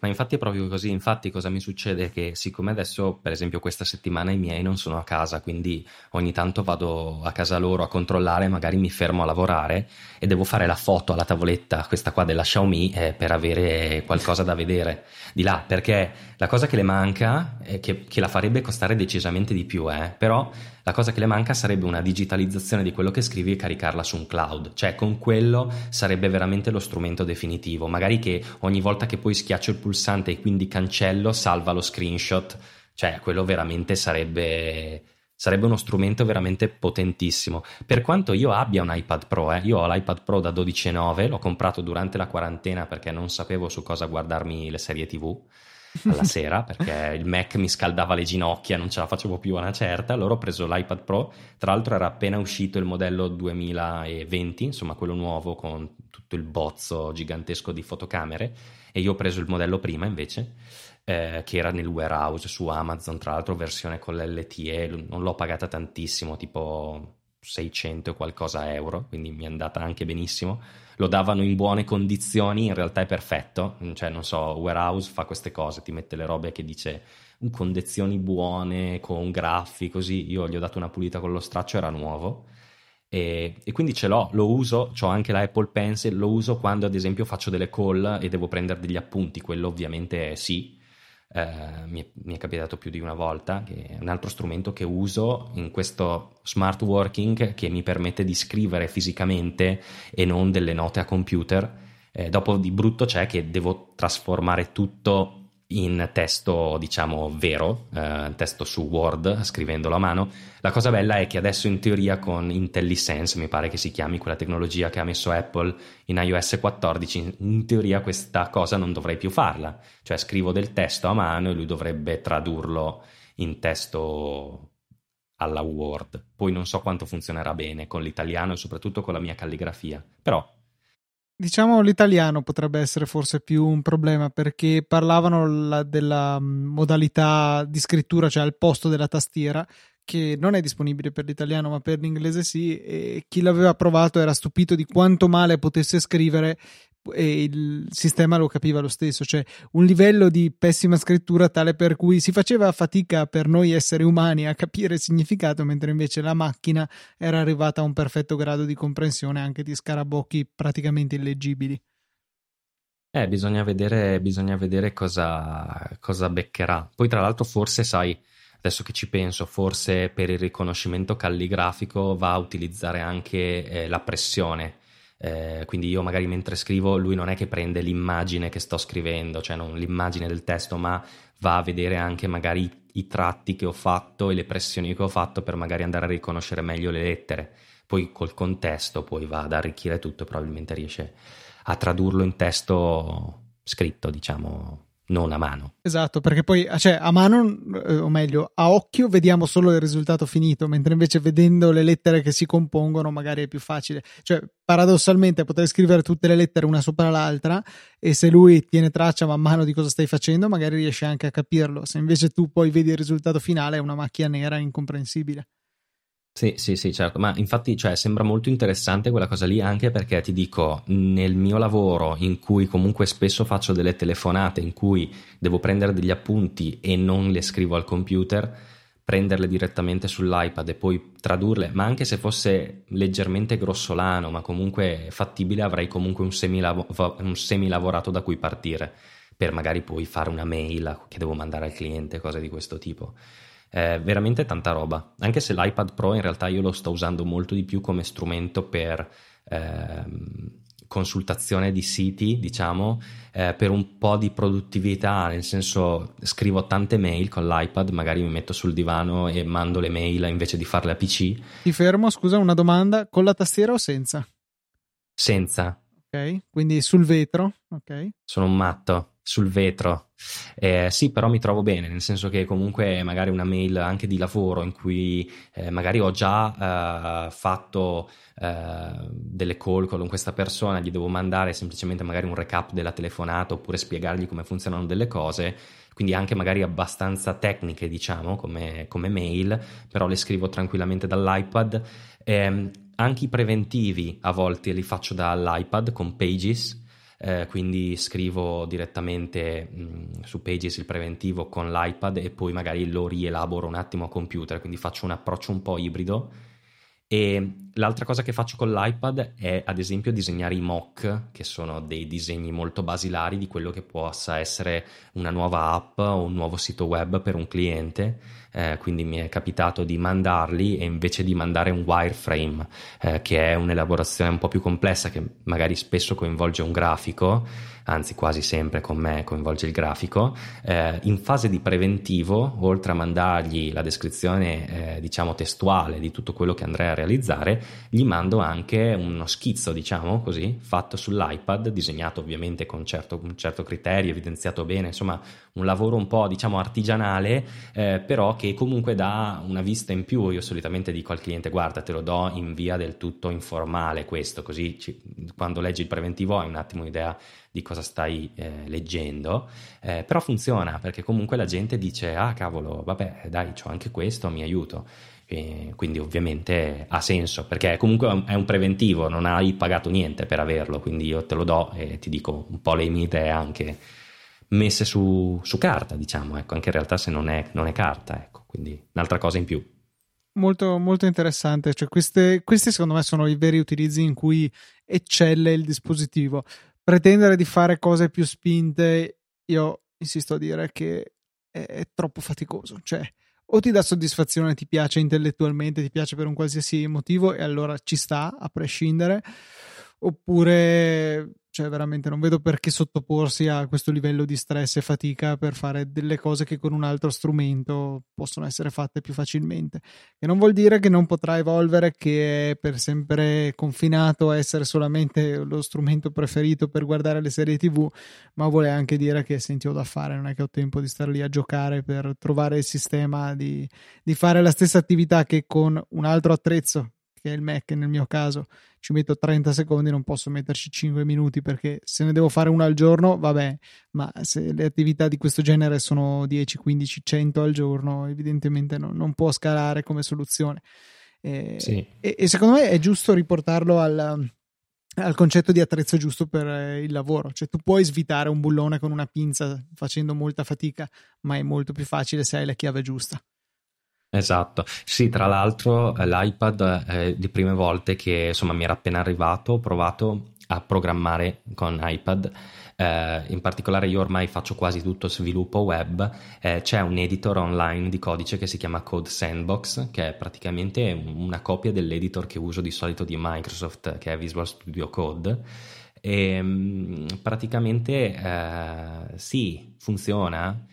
Ma infatti è proprio così, infatti cosa mi succede? Che siccome adesso, per esempio, questa settimana i miei non sono a casa, quindi ogni tanto vado a casa loro a controllare, magari mi fermo a lavorare e devo fare la foto alla tavoletta, questa qua della Xiaomi, eh, per avere qualcosa da vedere di là, perché la cosa che le manca, è che, che la farebbe costare decisamente di più, eh, però la cosa che le manca sarebbe una digitalizzazione di quello che scrivi e caricarla su un cloud, cioè con quello sarebbe veramente lo strumento definitivo, magari che ogni volta che poi schiaccio il pulsante e quindi cancello salva lo screenshot, cioè quello veramente sarebbe sarebbe uno strumento veramente potentissimo. Per quanto io abbia un iPad Pro, eh, io ho l'iPad Pro da 12,9, l'ho comprato durante la quarantena perché non sapevo su cosa guardarmi le serie TV alla sera perché il Mac mi scaldava le ginocchia, non ce la facevo più a una certa. Allora ho preso l'iPad Pro, tra l'altro era appena uscito il modello 2020, insomma quello nuovo con tutto il bozzo gigantesco di fotocamere e io ho preso il modello prima invece. Eh, che era nel warehouse su Amazon, tra l'altro versione con l'LTE, non l'ho pagata tantissimo, tipo 600 e qualcosa euro, quindi mi è andata anche benissimo lo davano in buone condizioni, in realtà è perfetto, cioè non so, Warehouse fa queste cose, ti mette le robe che dice in condizioni buone, con graffi, così, io gli ho dato una pulita con lo straccio, era nuovo. E, e, quindi ce l'ho, lo uso, ho anche la Apple Pencil, lo uso quando ad esempio faccio delle call e devo prendere degli appunti, quello ovviamente sì, eh, mi, è, mi, è, capitato più di una volta, che è un altro strumento che uso in questo smart working che mi permette di scrivere fisicamente e non delle note a computer. Eh, dopo di brutto c'è che devo trasformare tutto in testo, diciamo, vero, eh, testo su Word, scrivendolo a mano. La cosa bella è che adesso in teoria con IntelliSense, mi pare che si chiami quella tecnologia che ha messo Apple in iOS 14, in teoria questa cosa non dovrei più farla. Cioè scrivo del testo a mano e lui dovrebbe tradurlo in testo alla Word. Poi non so quanto funzionerà bene con l'italiano e soprattutto con la mia calligrafia, però Diciamo l'italiano potrebbe essere forse più un problema perché parlavano la, della mm, modalità di scrittura, cioè al posto della tastiera, che non è disponibile per l'italiano ma per l'inglese sì e chi l'aveva provato era stupito di quanto male potesse scrivere e il sistema lo capiva lo stesso, cioè un livello di pessima scrittura tale per cui si faceva fatica per noi esseri umani a capire il significato, mentre invece la macchina era arrivata a un perfetto grado di comprensione anche di scarabocchi praticamente illeggibili. Eh, bisogna vedere, bisogna vedere cosa, cosa beccherà. Poi, tra l'altro, forse sai, adesso che ci penso, forse per il riconoscimento calligrafico va a utilizzare anche eh, la pressione eh, quindi io magari mentre scrivo lui non è che prende l'immagine che sto scrivendo, cioè non l'immagine del testo, ma va a vedere anche magari i, i tratti che ho fatto e le pressioni che ho fatto per magari andare a riconoscere meglio le lettere. Poi col contesto poi va ad arricchire tutto e probabilmente riesce a tradurlo in testo scritto, diciamo, non a mano. Esatto, perché poi cioè, a mano, eh, o meglio, a occhio vediamo solo il risultato finito, mentre invece vedendo le lettere che si compongono magari è più facile. Cioè, paradossalmente potrei scrivere tutte le lettere una sopra l'altra e se lui tiene traccia man mano di cosa stai facendo, magari riesce anche a capirlo. Se invece tu poi vedi il risultato finale è una macchia nera incomprensibile. Sì, sì, sì, certo, ma infatti cioè, sembra molto interessante quella cosa lì anche perché ti dico, nel mio lavoro in cui comunque spesso faccio delle telefonate, in cui devo prendere degli appunti e non le scrivo al computer, prenderle direttamente sull'iPad e poi tradurle, ma anche se fosse leggermente grossolano, ma comunque fattibile, avrei comunque un, semilav- un semilavorato da cui partire per magari poi fare una mail che devo mandare al cliente, cose di questo tipo eh, veramente tanta roba. Anche se l'iPad Pro in realtà io lo sto usando molto di più come strumento per ehm, consultazione di siti, diciamo, eh, per un po' di produttività, nel senso scrivo tante mail con l'iPad, magari mi metto sul divano e mando le mail invece di farle a PC. Ti fermo, scusa, una domanda, con la tastiera o senza? Senza. Ok, quindi sul vetro, ok. Sono un matto sul vetro. Eh, sì, però mi trovo bene, nel senso che comunque magari una mail anche di lavoro in cui eh, magari ho già eh, fatto eh, delle call con questa persona, gli devo mandare semplicemente magari un recap della telefonata oppure spiegargli come funzionano delle cose, quindi anche magari abbastanza tecniche, diciamo, come, come mail, però le scrivo tranquillamente dall'iPad. Eh, anche i preventivi a volte li faccio dall'iPad con Pages eh, quindi scrivo direttamente mh, su Pages il preventivo con l'iPad e poi magari lo rielaboro un attimo a computer, quindi faccio un approccio un po' ibrido e l'altra cosa che faccio con l'iPad è ad esempio disegnare i mock, che sono dei disegni molto basilari di quello che possa essere una nuova app o un nuovo sito web per un cliente. Eh, quindi mi è capitato di mandarli e invece di mandare un wireframe, eh, che è un'elaborazione un po' più complessa, che magari spesso coinvolge un grafico, anzi quasi sempre con me coinvolge il grafico, eh, in fase di preventivo, oltre a mandargli la descrizione eh, diciamo testuale di tutto quello che andrei a realizzare, gli mando anche uno schizzo, diciamo così, fatto sull'iPad, disegnato ovviamente con certo, un certo criterio, evidenziato bene, insomma un lavoro un po' diciamo artigianale, eh, però che comunque dà una vista in più. Io solitamente dico al cliente guarda te lo do in via del tutto informale questo, così ci, quando leggi il preventivo hai un attimo idea di cosa stai eh, leggendo, eh, però funziona perché comunque la gente dice ah cavolo, vabbè dai, c'ho anche questo, mi aiuto. E quindi ovviamente ha senso perché comunque è un preventivo, non hai pagato niente per averlo, quindi io te lo do e ti dico un po' le mie idee anche messe su, su carta, diciamo, ecco, anche in realtà se non è, non è carta, ecco, quindi un'altra cosa in più molto, molto interessante. Cioè, queste, questi, secondo me, sono i veri utilizzi in cui eccelle il dispositivo pretendere di fare cose più spinte, io insisto a dire che è, è troppo faticoso. Cioè, o ti dà soddisfazione, ti piace intellettualmente, ti piace per un qualsiasi motivo, e allora ci sta a prescindere, oppure cioè veramente non vedo perché sottoporsi a questo livello di stress e fatica per fare delle cose che con un altro strumento possono essere fatte più facilmente. E non vuol dire che non potrà evolvere, che è per sempre confinato a essere solamente lo strumento preferito per guardare le serie TV, ma vuole anche dire che senti ho da fare, non è che ho tempo di stare lì a giocare per trovare il sistema di, di fare la stessa attività che con un altro attrezzo che è il Mac nel mio caso, ci metto 30 secondi, non posso metterci 5 minuti perché se ne devo fare una al giorno, vabbè, ma se le attività di questo genere sono 10, 15, 100 al giorno, evidentemente no, non può scalare come soluzione. E, sì. e, e, secondo me è giusto riportarlo al, al concetto di attrezzo giusto per eh, il lavoro, cioè tu puoi svitare un bullone con una pinza facendo molta fatica, ma è molto più facile se hai la chiave giusta. Esatto, sì, tra l'altro eh, l'iPad eh, di prime volte che insomma mi era appena arrivato, ho provato a programmare con iPad, eh, in particolare io ormai faccio quasi tutto sviluppo web, eh, c'è un editor online di codice che si chiama Code Sandbox, che è praticamente una copia dell'editor che uso di solito di Microsoft, che è Visual Studio Code. E, mm, praticamente eh, sì, funziona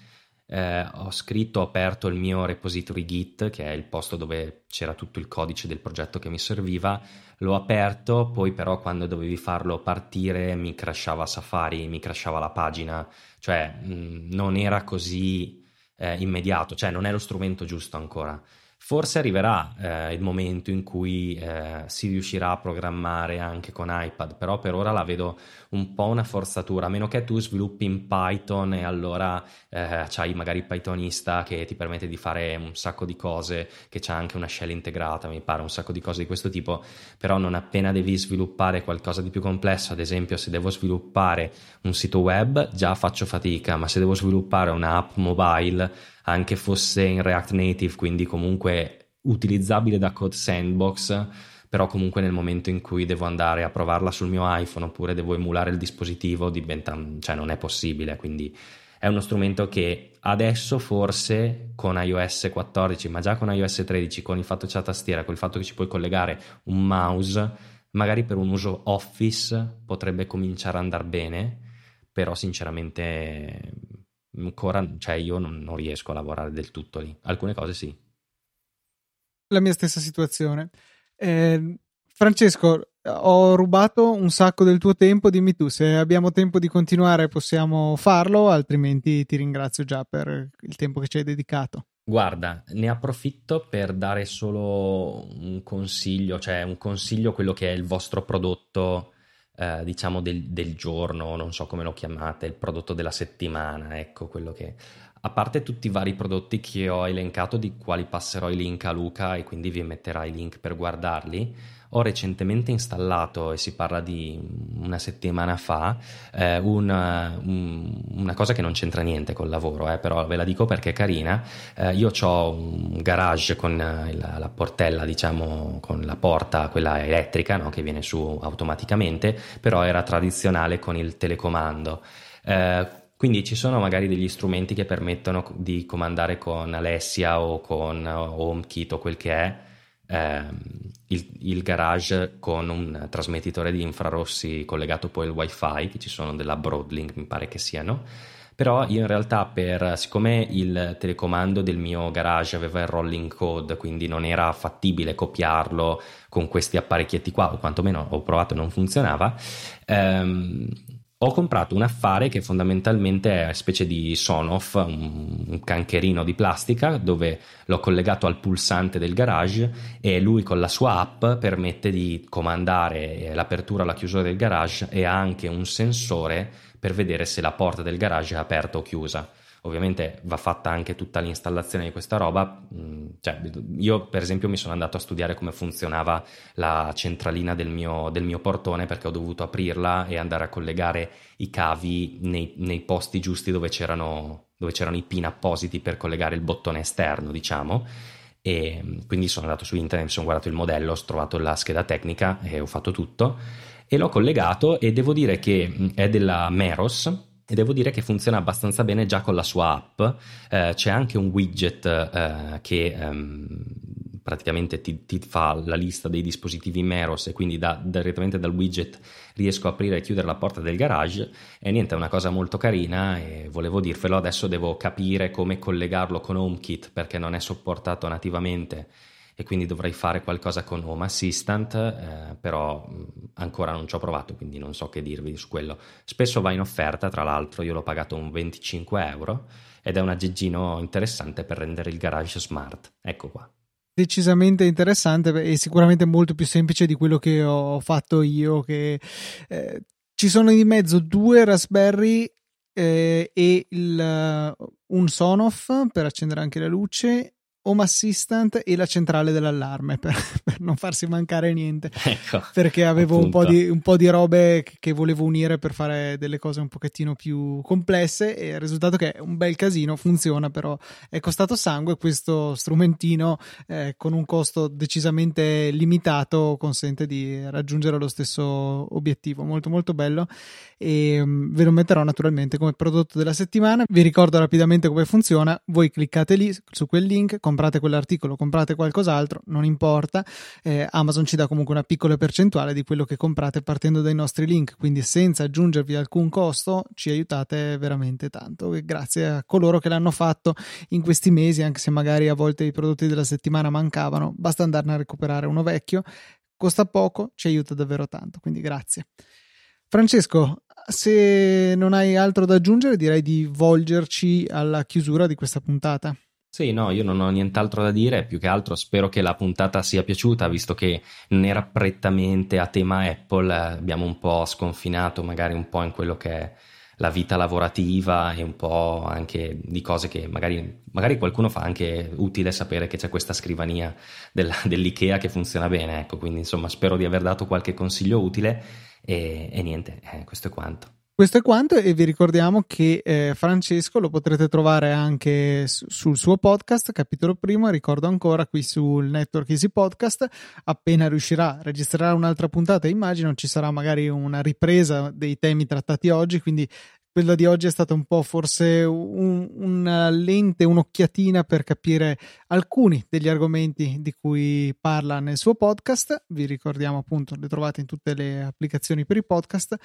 eh, ho scritto, ho aperto il mio repository Git, che è il posto dove c'era tutto il codice del progetto che mi serviva, l'ho aperto, poi però quando dovevi farlo partire mi crashava Safari, mi crashava la pagina, cioè mh, mm, non era così eh, immediato, cioè non è lo strumento giusto ancora. Forse arriverà eh, il momento in cui eh, si riuscirà a programmare anche con iPad, però per ora la vedo un po' una forzatura, a meno che tu sviluppi in Python e allora eh, c'hai magari Pythonista che ti permette di fare un sacco di cose, che c'ha anche una shell integrata, mi pare, un sacco di cose di questo tipo, però non appena devi sviluppare qualcosa di più complesso, ad esempio se devo sviluppare un sito web già faccio fatica, ma se devo sviluppare un'app mobile anche fosse in React Native, quindi comunque utilizzabile da Code Sandbox, però comunque nel momento in cui devo andare a provarla sul mio iPhone oppure devo emulare il dispositivo diventa, cioè non è possibile, quindi è uno strumento che adesso forse con iOS 14, ma già con iOS 13, con il fatto che c'è la tastiera, con il fatto che ci puoi collegare un mouse, magari per un uso Office potrebbe cominciare ad andare bene, però sinceramente ancora, cioè io non, non, riesco a lavorare del tutto lì. Alcune cose sì. La mia stessa situazione. Eh, Francesco, ho rubato un sacco del tuo tempo, dimmi tu se abbiamo tempo di continuare possiamo farlo, altrimenti ti ringrazio già per il tempo che ci hai dedicato. Guarda, ne approfitto per dare solo un consiglio, cioè un consiglio quello che è il vostro prodotto eh, diciamo del, del, giorno, non so come lo chiamate, il prodotto della settimana, ecco quello che... A parte tutti i vari prodotti che ho elencato, di quali passerò i link a Luca e quindi vi metterà i link per guardarli, ho recentemente installato, e si parla di una settimana fa, eh, una, un, una, cosa che non c'entra niente col lavoro, eh, però ve la dico perché è carina. Eh, io ho un garage con la, la, portella, diciamo, con la porta, quella elettrica, no, che viene su automaticamente, però era tradizionale con il telecomando. Eh, quindi ci sono magari degli strumenti che permettono di comandare con Alessia o con HomeKit o quel che è ehm, il, il, garage con un trasmettitore di infrarossi collegato poi al wifi, che ci sono della Broadlink mi pare che siano. Però io in realtà per, siccome il telecomando del mio garage aveva il rolling code, quindi non era fattibile copiarlo con questi apparecchietti qua, o quantomeno ho provato e non funzionava, ehm, ho comprato un affare che fondamentalmente è una specie di Sonoff, un, cancherino di plastica dove l'ho collegato al pulsante del garage e lui con la sua app permette di comandare l'apertura e la chiusura del garage e ha anche un sensore per vedere se la porta del garage è aperta o chiusa. Ovviamente va fatta anche tutta l'installazione di questa roba. Mm, cioè, io, per esempio, mi sono andato a studiare come funzionava la centralina del mio, del mio portone perché ho dovuto aprirla e andare a collegare i cavi nei, nei posti giusti dove c'erano, dove c'erano i pin appositi per collegare il bottone esterno, diciamo. E mm, quindi sono andato su internet, mi sono guardato il modello, ho trovato la scheda tecnica e ho fatto tutto e l'ho collegato e devo dire che mm, è della Meros e devo dire che funziona abbastanza bene già con la sua app. Eh, c'è anche un widget eh, che ehm, praticamente ti, ti, fa la lista dei dispositivi Meros e quindi da, direttamente dal widget riesco a aprire e chiudere la porta del garage. E niente, è una cosa molto carina e volevo dirvelo. Adesso devo capire come collegarlo con HomeKit perché non è supportato nativamente e quindi dovrei fare qualcosa con Home Assistant, eh, però ancora non ci ho provato, quindi non so che dirvi su quello. Spesso va in offerta, tra l'altro io l'ho pagato un 25 euro ed è un aggeggino interessante per rendere il garage smart. Ecco qua. Decisamente interessante e sicuramente molto più semplice di quello che ho fatto io. Che, eh, ci sono di mezzo due Raspberry eh, e il, un Sonoff per accendere anche la luce Home Assistant e la centrale dell'allarme per, per non farsi mancare niente. Ecco, perché avevo un po, di, un po, di, robe che, volevo unire per fare delle cose un pochettino più complesse e il risultato che è un bel casino, funziona però è costato sangue questo strumentino eh, con un costo decisamente limitato consente di raggiungere lo stesso obiettivo, molto molto bello e um, ve lo metterò naturalmente come prodotto della settimana. Vi ricordo rapidamente come funziona, voi cliccate lì su quel link, comprate quell'articolo, comprate qualcos'altro, non importa, eh, Amazon ci dà comunque una piccola percentuale di quello che comprate partendo dai nostri link, quindi senza aggiungervi alcun costo ci aiutate veramente tanto. E grazie a coloro che l'hanno fatto in questi mesi, anche se magari a volte i prodotti della settimana mancavano, basta andarne a recuperare uno vecchio, costa poco, ci aiuta davvero tanto, quindi grazie. Francesco, se non hai altro da aggiungere, direi di volgerci alla chiusura di questa puntata. Sì, no, io non ho nient'altro da dire, più che altro spero che la puntata sia piaciuta, visto che non era prettamente a tema Apple, abbiamo un po' sconfinato magari un po' in quello che è la vita lavorativa e un po' anche di cose che magari, magari qualcuno fa anche utile sapere che c'è questa scrivania della, dell'IKEA che funziona bene, ecco, quindi insomma spero di aver dato qualche consiglio utile e, e niente, eh, questo è quanto. Questo è quanto e vi ricordiamo che eh, Francesco lo potrete trovare anche su, sul suo podcast, capitolo primo, ricordo ancora qui sul Network Easy Podcast, appena riuscirà, registrerà un'altra puntata, immagino ci sarà magari una ripresa dei temi trattati oggi, quindi quella di oggi è stata un po' forse un, una lente, un'occhiatina per capire alcuni degli argomenti di cui parla nel suo podcast. Vi ricordiamo appunto, le trovate in tutte le applicazioni per i podcast.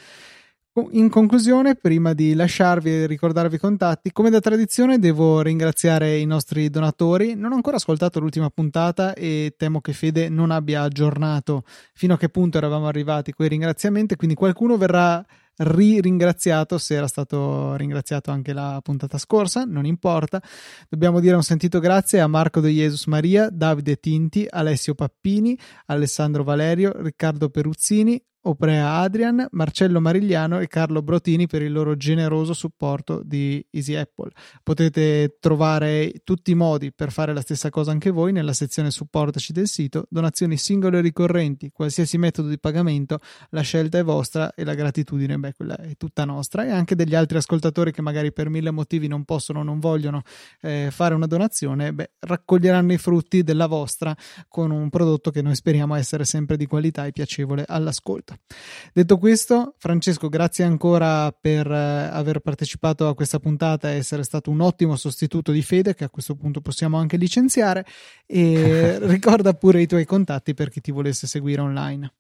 In conclusione, prima di lasciarvi e ricordarvi i contatti, come da tradizione devo ringraziare i nostri donatori. Non ho ancora ascoltato l'ultima puntata e temo che Fede non abbia aggiornato fino a che punto eravamo arrivati con i ringraziamenti, quindi qualcuno verrà ri-ringraziato se era stato ringraziato anche la puntata scorsa, non importa. Dobbiamo dire un sentito grazie a Marco De Jesus Maria, Davide Tinti, Alessio Pappini, Alessandro Valerio, Riccardo Peruzzini, Oprea Adrian, Marcello Marigliano e Carlo Brotini per il loro generoso supporto di Easy Apple. Potete trovare tutti i modi per fare la stessa cosa anche voi nella sezione supportaci del sito, donazioni singole o ricorrenti, qualsiasi metodo di pagamento, la scelta è vostra e la gratitudine, beh, quella è tutta nostra e anche degli altri ascoltatori che magari per mille motivi non possono o non vogliono eh, fare una donazione, beh, raccoglieranno i frutti della vostra con un prodotto che noi speriamo essere sempre di qualità e piacevole all'ascolto. Detto questo, Francesco, grazie ancora per eh, aver partecipato a questa puntata e essere stato un ottimo sostituto di Fede, che a questo punto possiamo anche licenziare. E ricorda pure i tuoi contatti per chi ti volesse seguire online.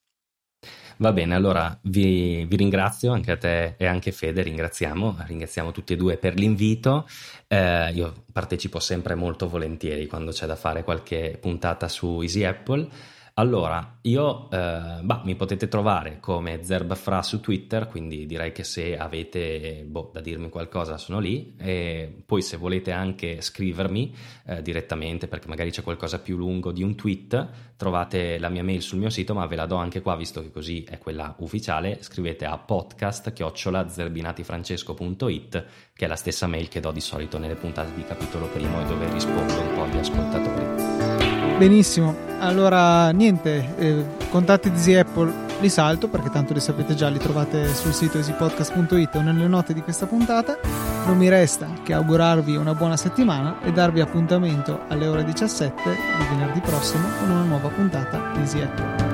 Va bene, allora vi, vi, ringrazio anche a te e anche Fede, ringraziamo, ringraziamo tutti e due per l'invito. Eh, io partecipo sempre molto volentieri quando c'è da fare qualche puntata su Easy Apple. Allora, io eh, bah, mi potete trovare come Zerbafra su Twitter, quindi direi che se avete boh, da dirmi qualcosa sono lì. E poi se volete anche scrivermi eh, direttamente, perché magari c'è qualcosa più lungo di un tweet, trovate la mia mail sul mio sito, ma ve la do anche qua, visto che così è quella ufficiale. Scrivete a podcast-zerbinatifrancesco.it, che è la stessa mail che do di solito nelle puntate di capitolo primo e dove rispondo un po' agli ascoltatori. Benissimo, allora niente, eh, contatti di Easy Apple li salto perché tanto li sapete già, li trovate sul sito easypodcast.it o nelle note di questa puntata. Non mi resta che augurarvi una buona settimana e darvi appuntamento alle ore 17 di venerdì prossimo con una nuova puntata di Easy Apple.